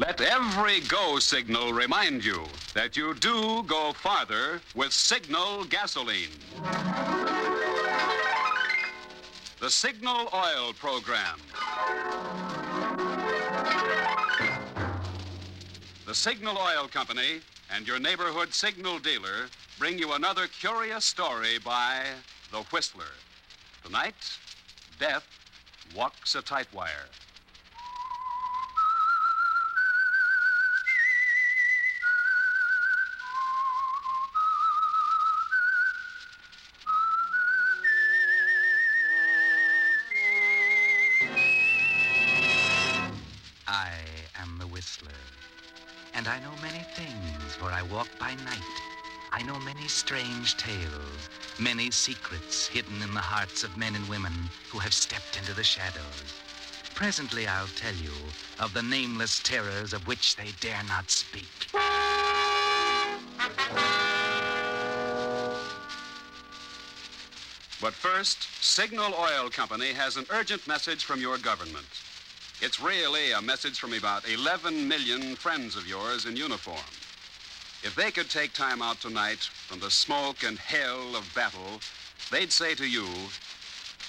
Let every go signal remind you that you do go farther with Signal gasoline. The Signal Oil Program. The Signal Oil Company and your neighborhood signal dealer bring you another curious story by The Whistler. Tonight, Death walks a tight wire. Walk by night. I know many strange tales, many secrets hidden in the hearts of men and women who have stepped into the shadows. Presently, I'll tell you of the nameless terrors of which they dare not speak. But first, Signal Oil Company has an urgent message from your government. It's really a message from about 11 million friends of yours in uniform. If they could take time out tonight from the smoke and hell of battle, they'd say to you,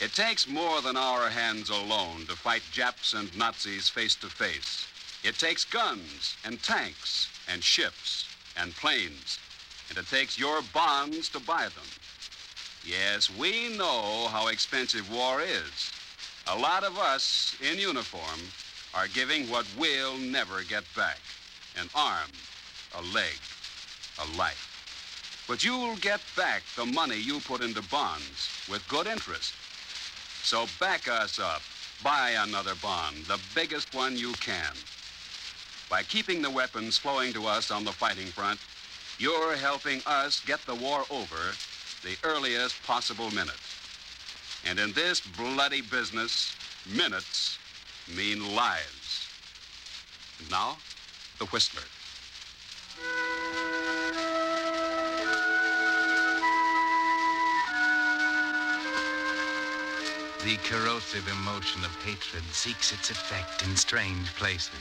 it takes more than our hands alone to fight Japs and Nazis face to face. It takes guns and tanks and ships and planes, and it takes your bonds to buy them. Yes, we know how expensive war is. A lot of us in uniform are giving what we'll never get back an arm, a leg, a life. But you'll get back the money you put into bonds with good interest. So back us up. Buy another bond, the biggest one you can. By keeping the weapons flowing to us on the fighting front, you're helping us get the war over the earliest possible minute. And in this bloody business, minutes mean lives. And now, the Whistler. The corrosive emotion of hatred seeks its effect in strange places.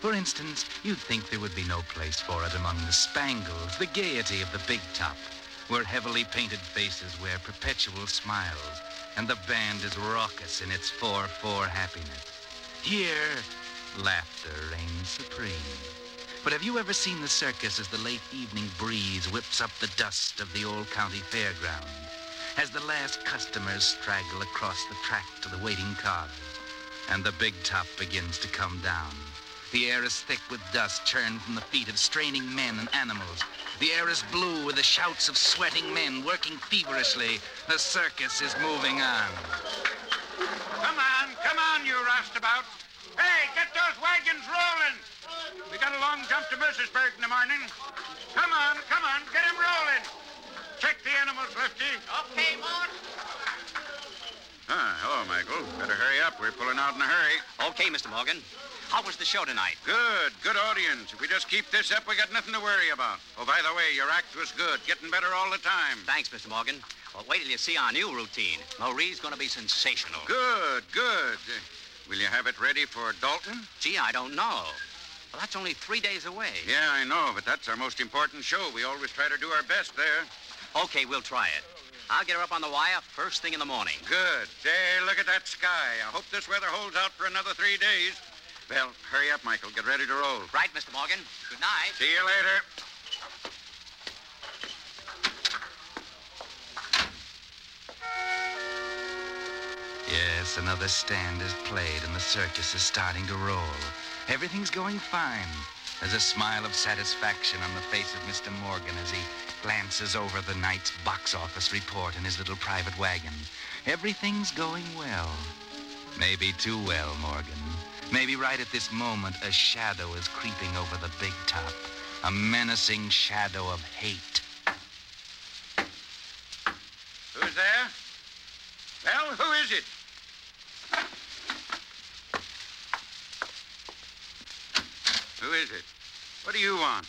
For instance, you'd think there would be no place for it among the spangles, the gaiety of the big top, where heavily painted faces wear perpetual smiles, and the band is raucous in its 4-4 happiness. Here, laughter reigns supreme. But have you ever seen the circus as the late evening breeze whips up the dust of the old county fairground? As the last customers straggle across the track to the waiting cars, and the big top begins to come down. The air is thick with dust churned from the feet of straining men and animals. The air is blue with the shouts of sweating men working feverishly. The circus is moving on. Come on, come on, you roustabout. Hey, get those wagons rolling. We got a long jump to Mercersburg in the morning. Come on, come on, get 'em rolling. Check the animals, Lefty. Okay, Mort. Ah, hello, Michael. Better hurry up. We're pulling out in a hurry. Okay, Mr. Morgan. How was the show tonight? Good, good audience. If we just keep this up, we got nothing to worry about. Oh, by the way, your act was good. Getting better all the time. Thanks, Mr. Morgan. Well, wait till you see our new routine. Marie's going to be sensational. Good, good. Uh, will you have it ready for Dalton? Gee, I don't know. Well, that's only three days away. Yeah, I know, but that's our most important show. We always try to do our best there. Okay, we'll try it. I'll get her up on the wire first thing in the morning. Good. Hey, look at that sky. I hope this weather holds out for another three days. Well, hurry up, Michael. Get ready to roll. Right, Mr. Morgan. Good night. See you later. Yes, another stand is played and the circus is starting to roll. Everything's going fine. There's a smile of satisfaction on the face of Mr. Morgan as he glances over the night's box office report in his little private wagon. Everything's going well. Maybe too well, Morgan. Maybe right at this moment, a shadow is creeping over the big top. A menacing shadow of hate. Who's there? Well, who is it? Who is it? What do you want?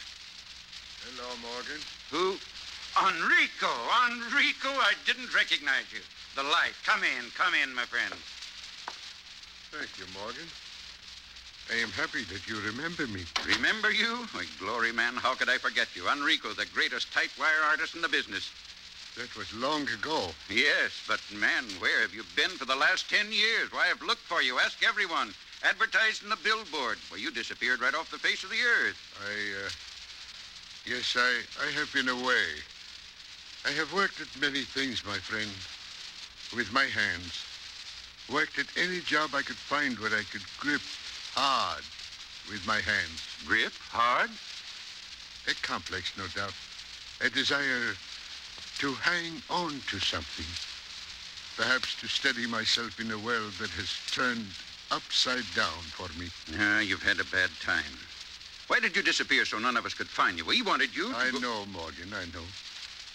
Hello, Morgan. Who? Enrico! Enrico! I didn't recognize you. The light. Come in, come in, my friend. Thank you, Morgan. I am happy that you remember me. Remember you? My glory, man, how could I forget you? Enrico, the greatest tight typewire artist in the business. That was long ago. Yes, but man, where have you been for the last ten years? Why, I've looked for you. Ask everyone. Advertised in the billboard. Well, you disappeared right off the face of the earth. I, uh, yes, I, I have been away. I have worked at many things, my friend, with my hands. Worked at any job I could find where I could grip hard with my hands. Grip? Hard? A complex, no doubt. A desire to hang on to something. Perhaps to steady myself in a world that has turned upside down for me. Ah, you've had a bad time. Why did you disappear so none of us could find you? We wanted you to I go- know, Morgan, I know.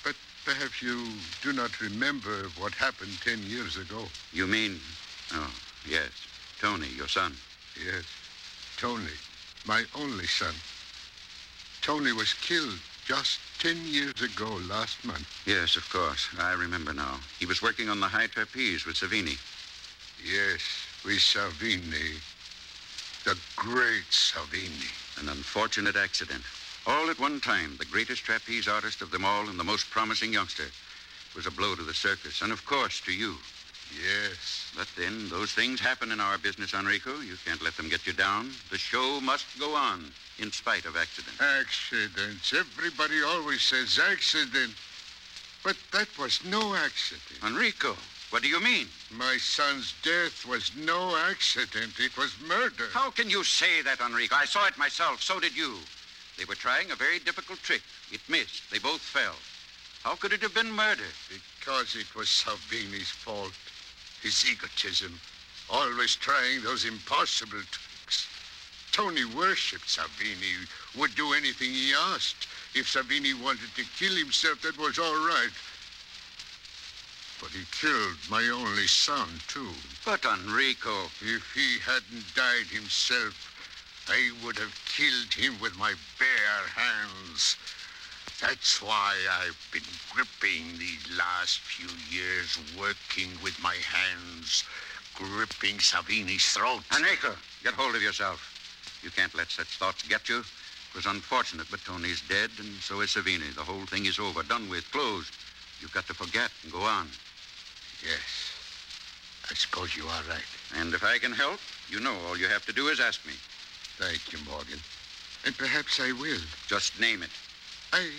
But perhaps you do not remember what happened ten years ago. You mean... Oh, yes. Tony, your son. Yes, Tony, my only son. Tony was killed just ten years ago last month. Yes, of course. I remember now. He was working on the high trapeze with Savini. Yes, with Savini. The great Savini. An unfortunate accident. All at one time, the greatest trapeze artist of them all and the most promising youngster. Was a blow to the circus, and of course to you. Yes. But then, those things happen in our business, Enrico. You can't let them get you down. The show must go on, in spite of accidents. Accidents. Everybody always says accident. But that was no accident. Enrico, what do you mean? My son's death was no accident. It was murder. How can you say that, Enrico? I saw it myself. So did you. They were trying a very difficult trick. It missed. They both fell. How could it have been murder? Because it was Savini's fault. His egotism. Always trying those impossible tricks. Tony worshipped Savini, would do anything he asked. If Savini wanted to kill himself, that was all right. But he killed my only son, too. But, Enrico, If he hadn't died himself, I would have killed him with my bare hands. That's why I've been gripping these last few years, working with my hands, gripping Savini's throat. Enrico, get hold of yourself. You can't let such thoughts get you. It was unfortunate, but Tony's dead, and so is Savini. The whole thing is over, done with, closed. You've got to forget and go on. Yes, I suppose you are right. And if I can help, you know all you have to do is ask me. Thank you, Morgan. And perhaps I will. Just name it. I,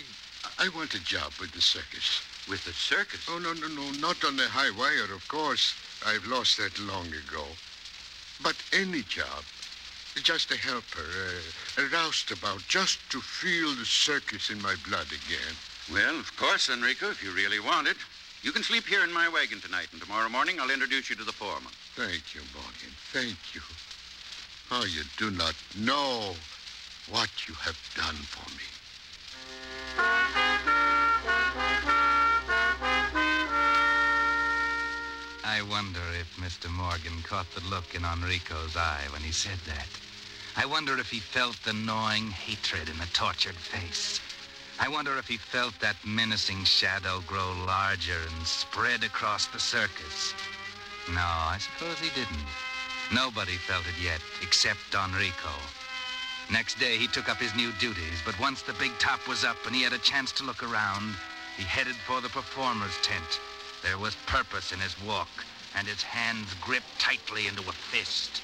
I want a job with the circus. With the circus? Oh, no, no, no, not on the high wire, of course. I've lost that long ago. But any job. Just a helper, a, uh, a roustabout, just to feel the circus in my blood again. Well, of course, Enrico, if you really want it. You can sleep here in my wagon tonight, and tomorrow morning I'll introduce you to the foreman. Thank you, Morgan. Thank you. Oh, you do not know what you have done for me. I wonder if Mr. Morgan caught the look in Enrico's eye when he said that. I wonder if he felt the gnawing hatred in the tortured face. I wonder if he felt that menacing shadow grow larger and spread across the circus. No, I suppose he didn't. Nobody felt it yet, except Enrico. Next day, he took up his new duties, but once the big top was up and he had a chance to look around, he headed for the performer's tent. There was purpose in his walk, and his hands gripped tightly into a fist.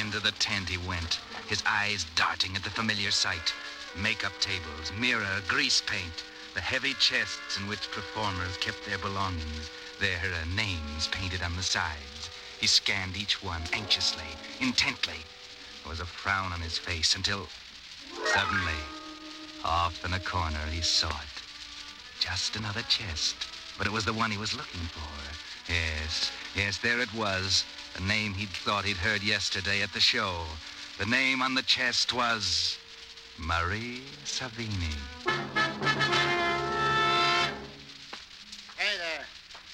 Into the tent he went, his eyes darting at the familiar sight. Makeup tables, mirror, grease paint, the heavy chests in which performers kept their belongings, their uh, names painted on the sides. He scanned each one anxiously, intently. There was a frown on his face until suddenly, off in a corner, he saw it. Just another chest, but it was the one he was looking for. Yes, yes, there it was. The name he'd thought he'd heard yesterday at the show. The name on the chest was Marie Savini. Hey there.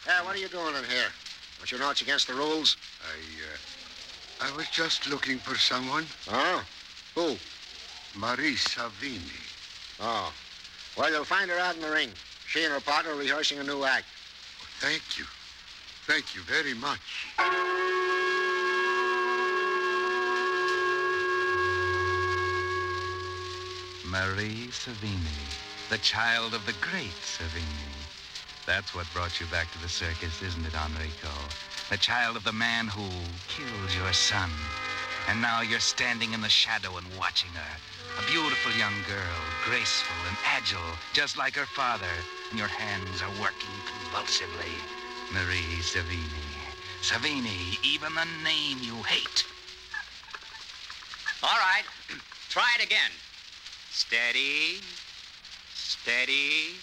Yeah, what are you doing in here? Don't you know it's against the rules? I, uh, I was just looking for someone. Oh? Who? Marie Savini. Oh. Well, you'll find her out in the ring. She and her partner are rehearsing a new act. Thank you. Thank you very much. Marie Savini, the child of the great Savini. That's what brought you back to the circus, isn't it, Enrico? The child of the man who killed your son. And now you're standing in the shadow and watching her. A beautiful young girl, graceful and agile, just like her father. And your hands are working convulsively. Marie Savini. Savini, even the name you hate. All right. Try it again. Steady. Steady.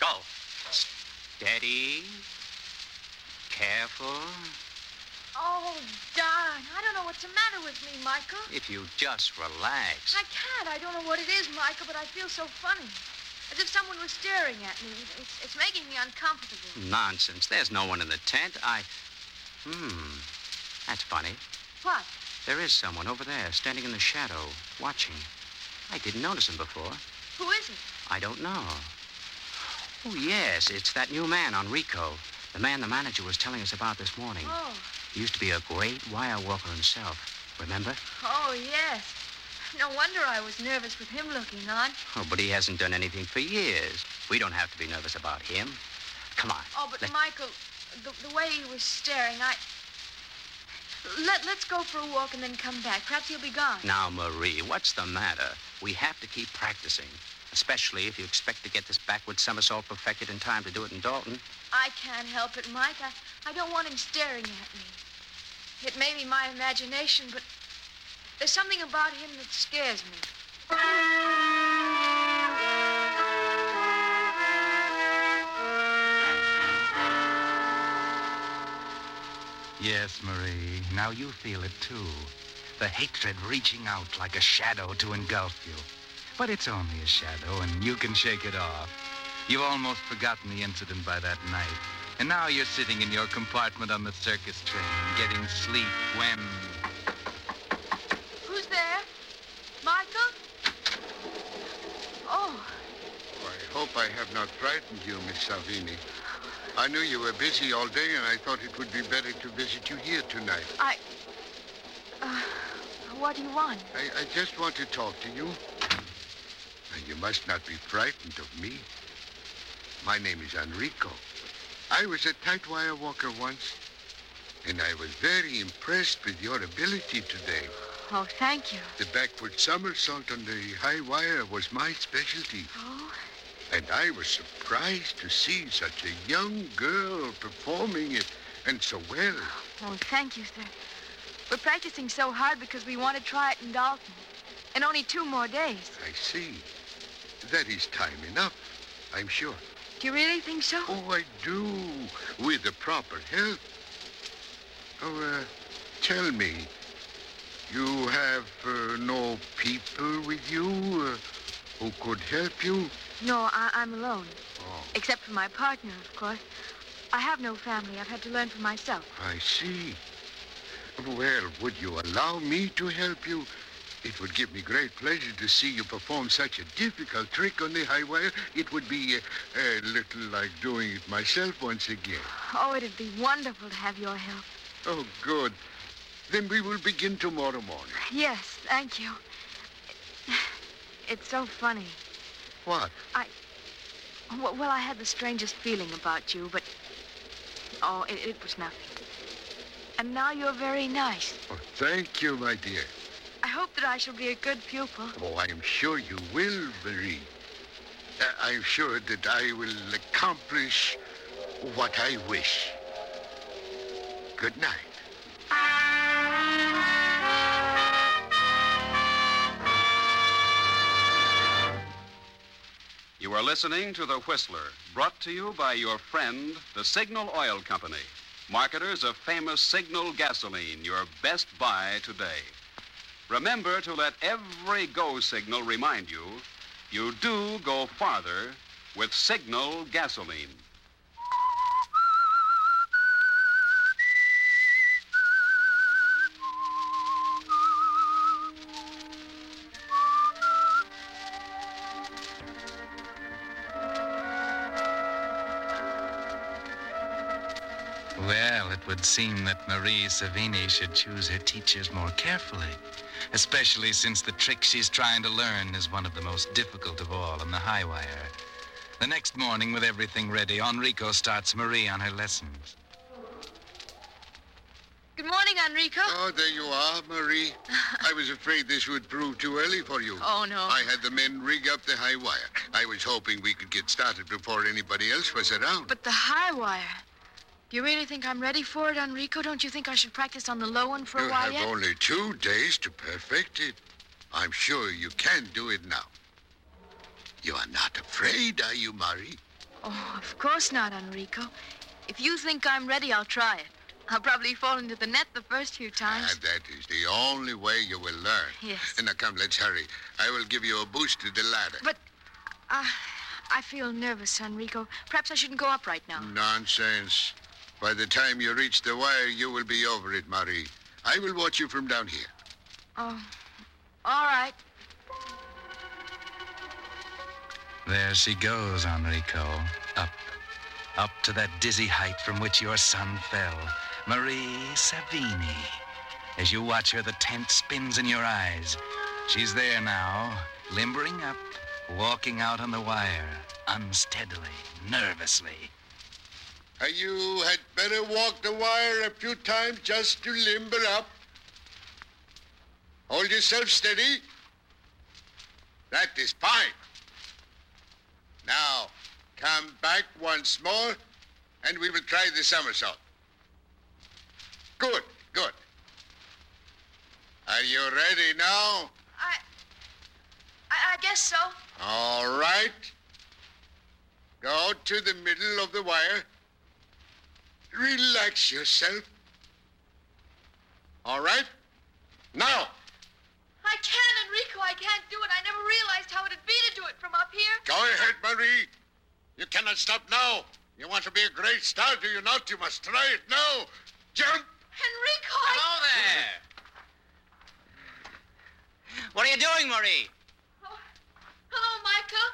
Go. Steady. Careful. Oh, darn. I don't know what's the matter with me, Michael. If you just relax. I can't. I don't know what it is, Michael, but I feel so funny. As if someone was staring at me. It's, it's making me uncomfortable. Nonsense. There's no one in the tent. I. Hmm. That's funny. What? There is someone over there, standing in the shadow, watching. I didn't notice him before. Who is it? I don't know. Oh, yes, it's that new man, Enrico. The man the manager was telling us about this morning. Oh. He used to be a great wire walker himself. Remember? Oh, yes. No wonder I was nervous with him looking on. Oh, but he hasn't done anything for years. We don't have to be nervous about him. Come on. Oh, but Let- Michael, the, the way he was staring, I. Let, let's go for a walk and then come back. Perhaps he'll be gone. Now, Marie, what's the matter? We have to keep practicing, especially if you expect to get this backward somersault perfected in time to do it in Dalton. I can't help it, Mike. I, I don't want him staring at me. It may be my imagination, but there's something about him that scares me. Yes, Marie. Now you feel it too. The hatred reaching out like a shadow to engulf you. But it's only a shadow, and you can shake it off. You've almost forgotten the incident by that night. And now you're sitting in your compartment on the circus train, getting sleep when. Who's there? Michael? Oh, I hope I have not frightened you, Miss Savini. I knew you were busy all day, and I thought it would be better to visit you here tonight. I. What do you want? I, I just want to talk to you. And you must not be frightened of me. My name is Enrico. I was a tight wire walker once, and I was very impressed with your ability today. Oh, thank you. The backward somersault on the high wire was my specialty. Oh, And I was surprised to see such a young girl performing it, and so well. oh, thank you, sir. We're practicing so hard because we want to try it in Dalton. In only two more days. I see. That is time enough, I'm sure. Do you really think so? Oh, I do, with the proper help. Oh, uh, tell me, you have uh, no people with you uh, who could help you? No, I, I'm alone. Oh, Except for my partner, of course. I have no family. I've had to learn for myself. I see. Well, would you allow me to help you? It would give me great pleasure to see you perform such a difficult trick on the high wire. It would be uh, a little like doing it myself once again. Oh, it'd be wonderful to have your help. Oh, good. Then we will begin tomorrow morning. Yes, thank you. It's so funny. What? I. Well, I had the strangest feeling about you, but. Oh, it, it was nothing. And now you're very nice. Oh, thank you, my dear. I hope that I shall be a good pupil. Oh, I am sure you will, Marie. Uh, I'm sure that I will accomplish what I wish. Good night. You are listening to The Whistler, brought to you by your friend, the Signal Oil Company, marketers of famous Signal gasoline, your best buy today. Remember to let every go signal remind you you do go farther with Signal gasoline. Well, it would seem that Marie Savini should choose her teachers more carefully, especially since the trick she's trying to learn is one of the most difficult of all on the high wire. The next morning, with everything ready, Enrico starts Marie on her lessons. Good morning, Enrico. Oh, there you are, Marie. I was afraid this would prove too early for you. Oh, no. I had the men rig up the high wire. I was hoping we could get started before anybody else was around. But the high wire. You really think I'm ready for it, Enrico? Don't you think I should practice on the low one for you a while You have yet? only two days to perfect it. I'm sure you can do it now. You are not afraid, are you, Marie? Oh, of course not, Enrico. If you think I'm ready, I'll try it. I'll probably fall into the net the first few times. And that is the only way you will learn. Yes. Now, come, let's hurry. I will give you a boost to the ladder. But uh, I feel nervous, Enrico. Perhaps I shouldn't go up right now. Nonsense. By the time you reach the wire, you will be over it, Marie. I will watch you from down here. Oh, all right. There she goes, Enrico. Up. Up to that dizzy height from which your son fell. Marie Savini. As you watch her, the tent spins in your eyes. She's there now, limbering up, walking out on the wire, unsteadily, nervously. You had better walk the wire a few times just to limber up. Hold yourself steady. That is fine. Now, come back once more, and we will try the somersault. Good, good. Are you ready now? I, I, I guess so. All right. Go to the middle of the wire. Relax yourself. All right? Now, I can't, Enrico. I can't do it. I never realized how it'd be to do it from up here. go ahead, Marie. You cannot stop now. You want to be a great star, do you not? You must try it now. Jump! Enrico, I... Hello there. What are you doing, Marie? Oh, hello, Michael.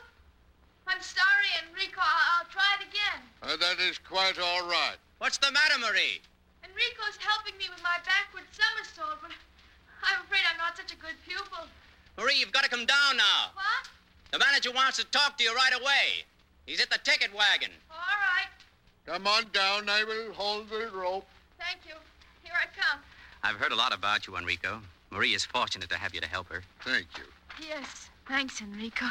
I'm sorry, Enrico. I'll, I'll try it again. Uh, that is quite all right. What's the matter, Marie? Enrico's helping me with my backward somersault, but I'm afraid I'm not such a good pupil. Marie, you've got to come down now. What? The manager wants to talk to you right away. He's at the ticket wagon. All right. Come on down. I will hold the rope. Thank you. Here I come. I've heard a lot about you, Enrico. Marie is fortunate to have you to help her. Thank you. Yes. Thanks, Enrico.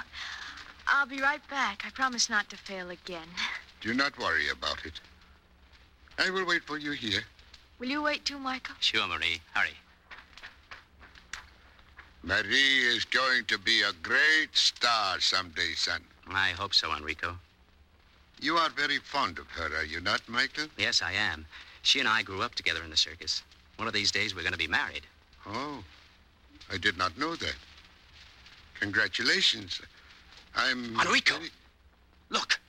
I'll be right back. I promise not to fail again. Do not worry about it. I will wait for you here. Will you wait too, Michael? Sure, Marie. Hurry. Marie is going to be a great star someday, son. I hope so, Enrico. You are very fond of her, are you not, Michael? Yes, I am. She and I grew up together in the circus. One of these days, we're going to be married. Oh, I did not know that. Congratulations. I'm. Enrico! very- Look,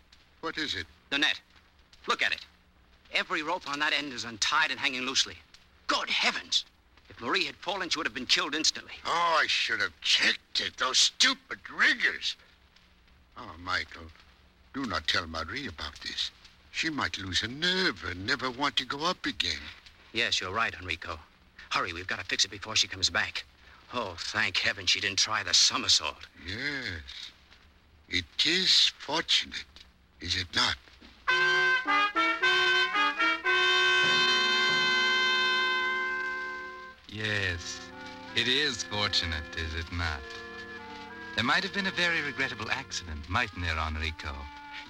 What is it? the net. Look at it. Every rope on that end is untied and hanging loosely. Good heavens! If Marie had fallen, she would have been killed instantly. Oh, I should have checked it. Those stupid riggers. Oh, Michael, do not tell Marie about this. She might lose her nerve and never want to go up again. Yes, you're right, Enrico. Hurry, we've got to fix it before she comes back. Oh, thank heaven she didn't try the somersault. Yes. It is fortunate, is it not? Yes, it is fortunate, is it not? There might have been a very regrettable accident, mightn't there, Enrico?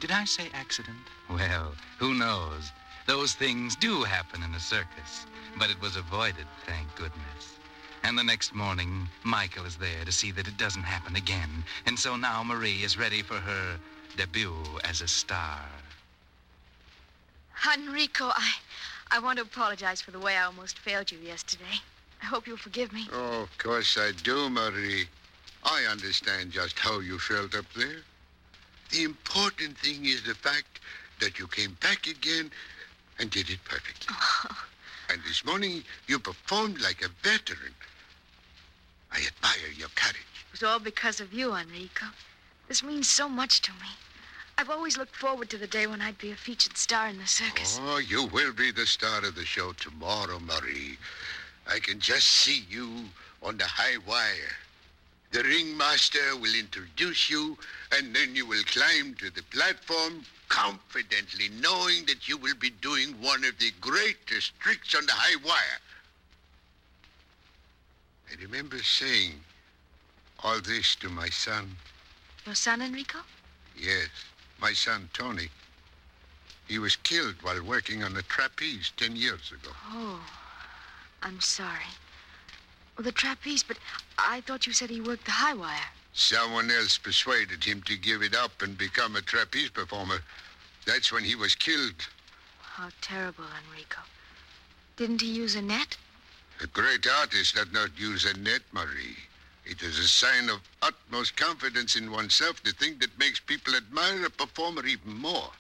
Did I say accident? Well, who knows? Those things do happen in a circus, but it was avoided, thank goodness. And the next morning, Michael is there to see that it doesn't happen again. And so now Marie is ready for her debut as a star. Enrico, I, I want to apologize for the way I almost failed you yesterday. I hope you'll forgive me. Oh, of course I do, Marie. I understand just how you felt up there. The important thing is the fact that you came back again and did it perfectly. And this morning you performed like a veteran. I admire your courage. It was all because of you, Enrico. This means so much to me. I've always looked forward to the day when I'd be a featured star in the circus. Oh, you will be the star of the show tomorrow, Marie. I can just see you on the high wire. The ringmaster will introduce you, and then you will climb to the platform confidently, knowing that you will be doing one of the greatest tricks on the high wire. I remember saying all this to my son. Your son, Enrico? Yes, my son, Tony. He was killed while working on the trapeze ten years ago. Oh, I'm sorry. Well, the trapeze, but I thought you said he worked the high wire. Someone else persuaded him to give it up and become a trapeze performer. That's when he was killed. How terrible, Enrico. Didn't he use a net? A great artist does not use a net, Marie. It is a sign of utmost confidence in oneself the thing that makes people admire a performer even more.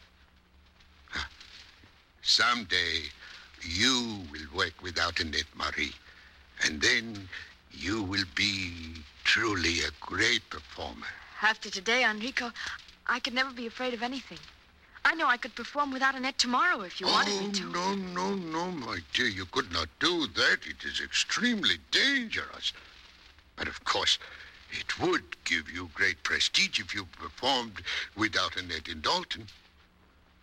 Someday, you will work without a net, Marie. And then you will be truly a great performer. After today, Enrico, I could never be afraid of anything. I know I could perform without a net tomorrow if you oh, wanted me to. Oh, no, no, no, my dear. You could not do that. It is extremely dangerous. But of course, it would give you great prestige if you performed without a net in Dalton.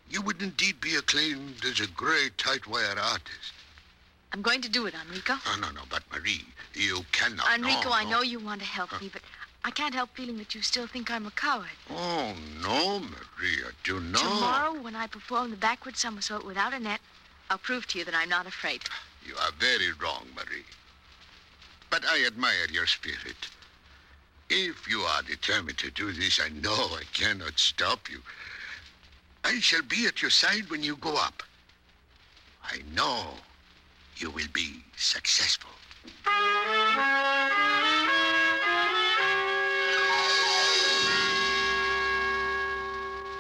You would indeed be acclaimed as a great tight wire artist. I'm going to do it, Enrico. No, no, no, but Marie, you cannot. Enrico, no, I no. know you want to help me, but I can't help feeling that you still think I'm a coward. Oh, no, Marie, I do not. Tomorrow, when I perform the backward somersault without a net, I'll prove to you that I'm not afraid. You are very wrong, Marie. But I admire your spirit. If you are determined to do this, I know I cannot stop you. I shall be at your side when you go up. I know you will be successful.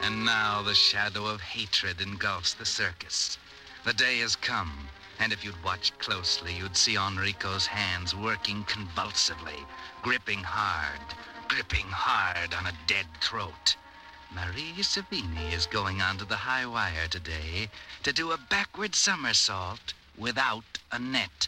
And now the shadow of hatred engulfs the circus. The day has come, and if you'd watched closely, you'd see Enrico's hands working convulsively, gripping hard, gripping hard on a dead throat. Marie Savini is going onto the high wire today to do a backward somersault without a net.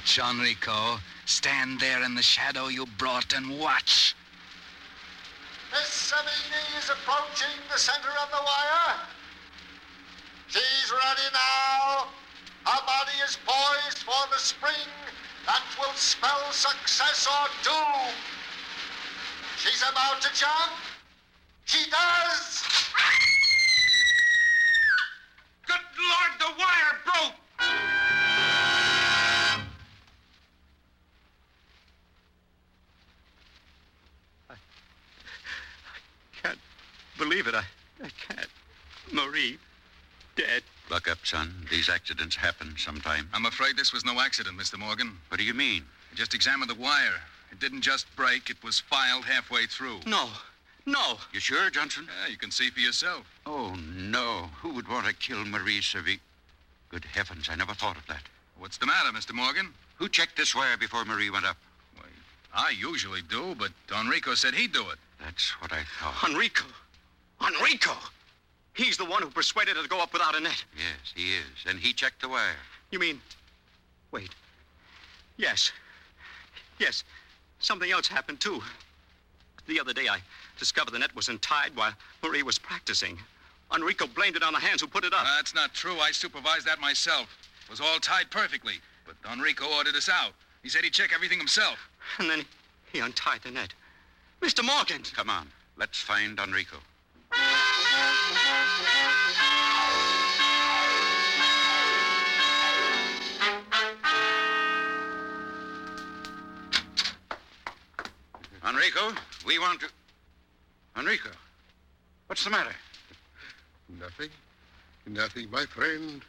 Watch, Enrico. Stand there in the shadow you brought and watch. Miss Savini is approaching the center of the wire. She's ready now. Her body is poised for the spring that will spell success or doom. She's about to jump. She does. Good Lord, the wire broke! Believe it. I, I can't. Marie, dead. Buck up, son. These accidents happen sometime. I'm afraid this was no accident, Mr. Morgan. What do you mean? I just examined the wire. It didn't just break, it was filed halfway through. No, no. You sure, Johnson? Yeah, you can see for yourself. Oh, no. Who would want to kill Marie Savi? Good heavens, I never thought of that. What's the matter, Mr. Morgan? Who checked this wire before Marie went up? I usually do, but Enrico said he'd do it. That's what I thought. Enrico. Enrico. He's the one who persuaded her to go up without a net. Yes, he is. And he checked the wire. You mean. Wait. Yes. Yes. Something else happened, too. The other day, I discovered the net was untied while Marie was practicing. Enrico blamed it on the hands who put it up. That's not true. I supervised that myself. It was all tied perfectly. But Enrico ordered us out. He said he'd check everything himself. And then he untied the net. Mr. Morgan! Come on. Let's find Enrico. Enrico, we want to. Enrico, what's the matter? Nothing. Nothing, my friend.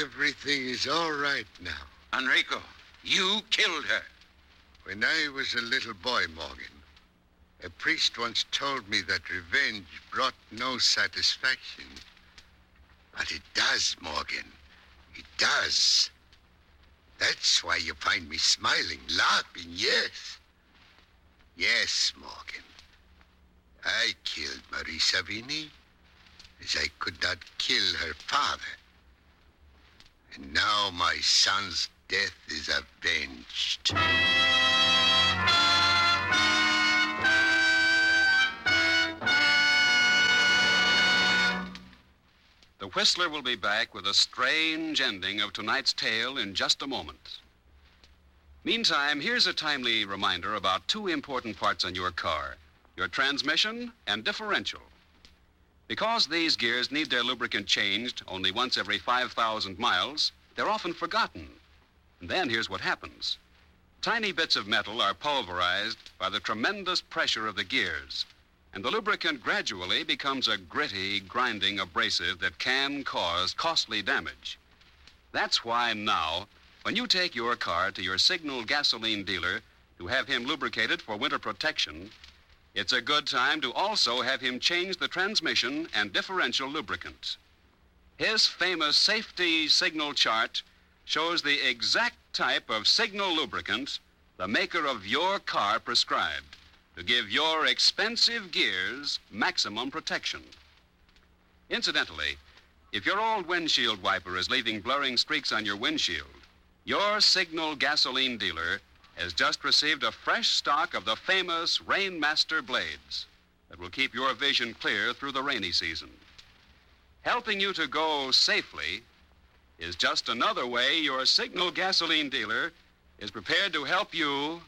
Everything is all right now. Enrico, you killed her. When I was a little boy, Morgan, a priest once told me that revenge brought no satisfaction. But it does, Morgan. It does. That's why you find me smiling, laughing, yes. Yes, Morgan. I killed Marie Savini as I could not kill her father. And now my son's death is avenged. The Whistler will be back with a strange ending of tonight's tale in just a moment. Meantime, here's a timely reminder about two important parts on your car your transmission and differential. Because these gears need their lubricant changed only once every 5,000 miles, they're often forgotten. And then here's what happens tiny bits of metal are pulverized by the tremendous pressure of the gears, and the lubricant gradually becomes a gritty, grinding abrasive that can cause costly damage. That's why now, when you take your car to your Signal gasoline dealer to have him lubricated for winter protection, it's a good time to also have him change the transmission and differential lubricant. His famous safety signal chart shows the exact type of signal lubricant the maker of your car prescribed to give your expensive gears maximum protection. Incidentally, if your old windshield wiper is leaving blurring streaks on your windshield, your Signal gasoline dealer has just received a fresh stock of the famous Rainmaster blades that will keep your vision clear through the rainy season. Helping you to go safely is just another way your Signal gasoline dealer is prepared to help you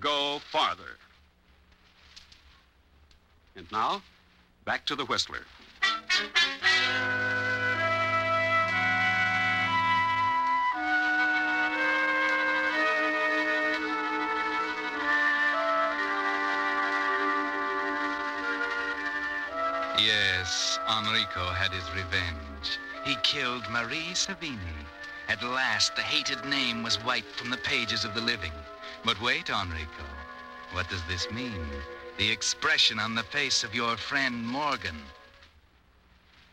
go farther. And now, back to the Whistler. Yes, Enrico had his revenge. He killed Marie Savini. At last, the hated name was wiped from the pages of the living. But wait, Enrico. What does this mean? The expression on the face of your friend Morgan.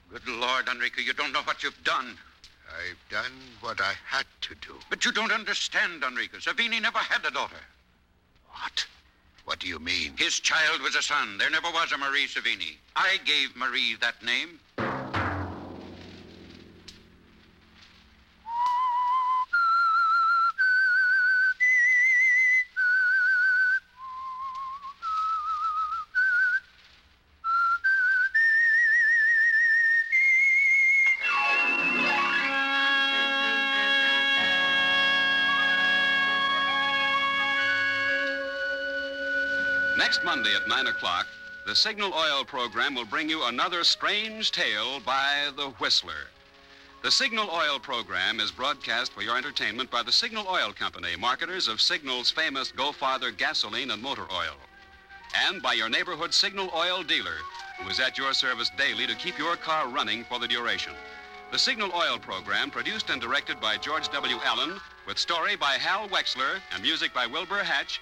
Good Lord, Enrico, you don't know what you've done. I've done what I had to do. But you don't understand, Enrico. Savini never had a daughter. What? What do you mean? His child was a son. There never was a Marie Savini. I gave Marie that name. At 9 o'clock, the Signal Oil program will bring you another strange tale by The Whistler. The Signal Oil program is broadcast for your entertainment by the Signal Oil Company, marketers of Signal's famous Go Farther gasoline and motor oil. And by your neighborhood Signal Oil dealer, who is at your service daily to keep your car running for the duration. The Signal Oil program, produced and directed by George W. Allen, with story by Hal Wexler and music by Wilbur Hatch,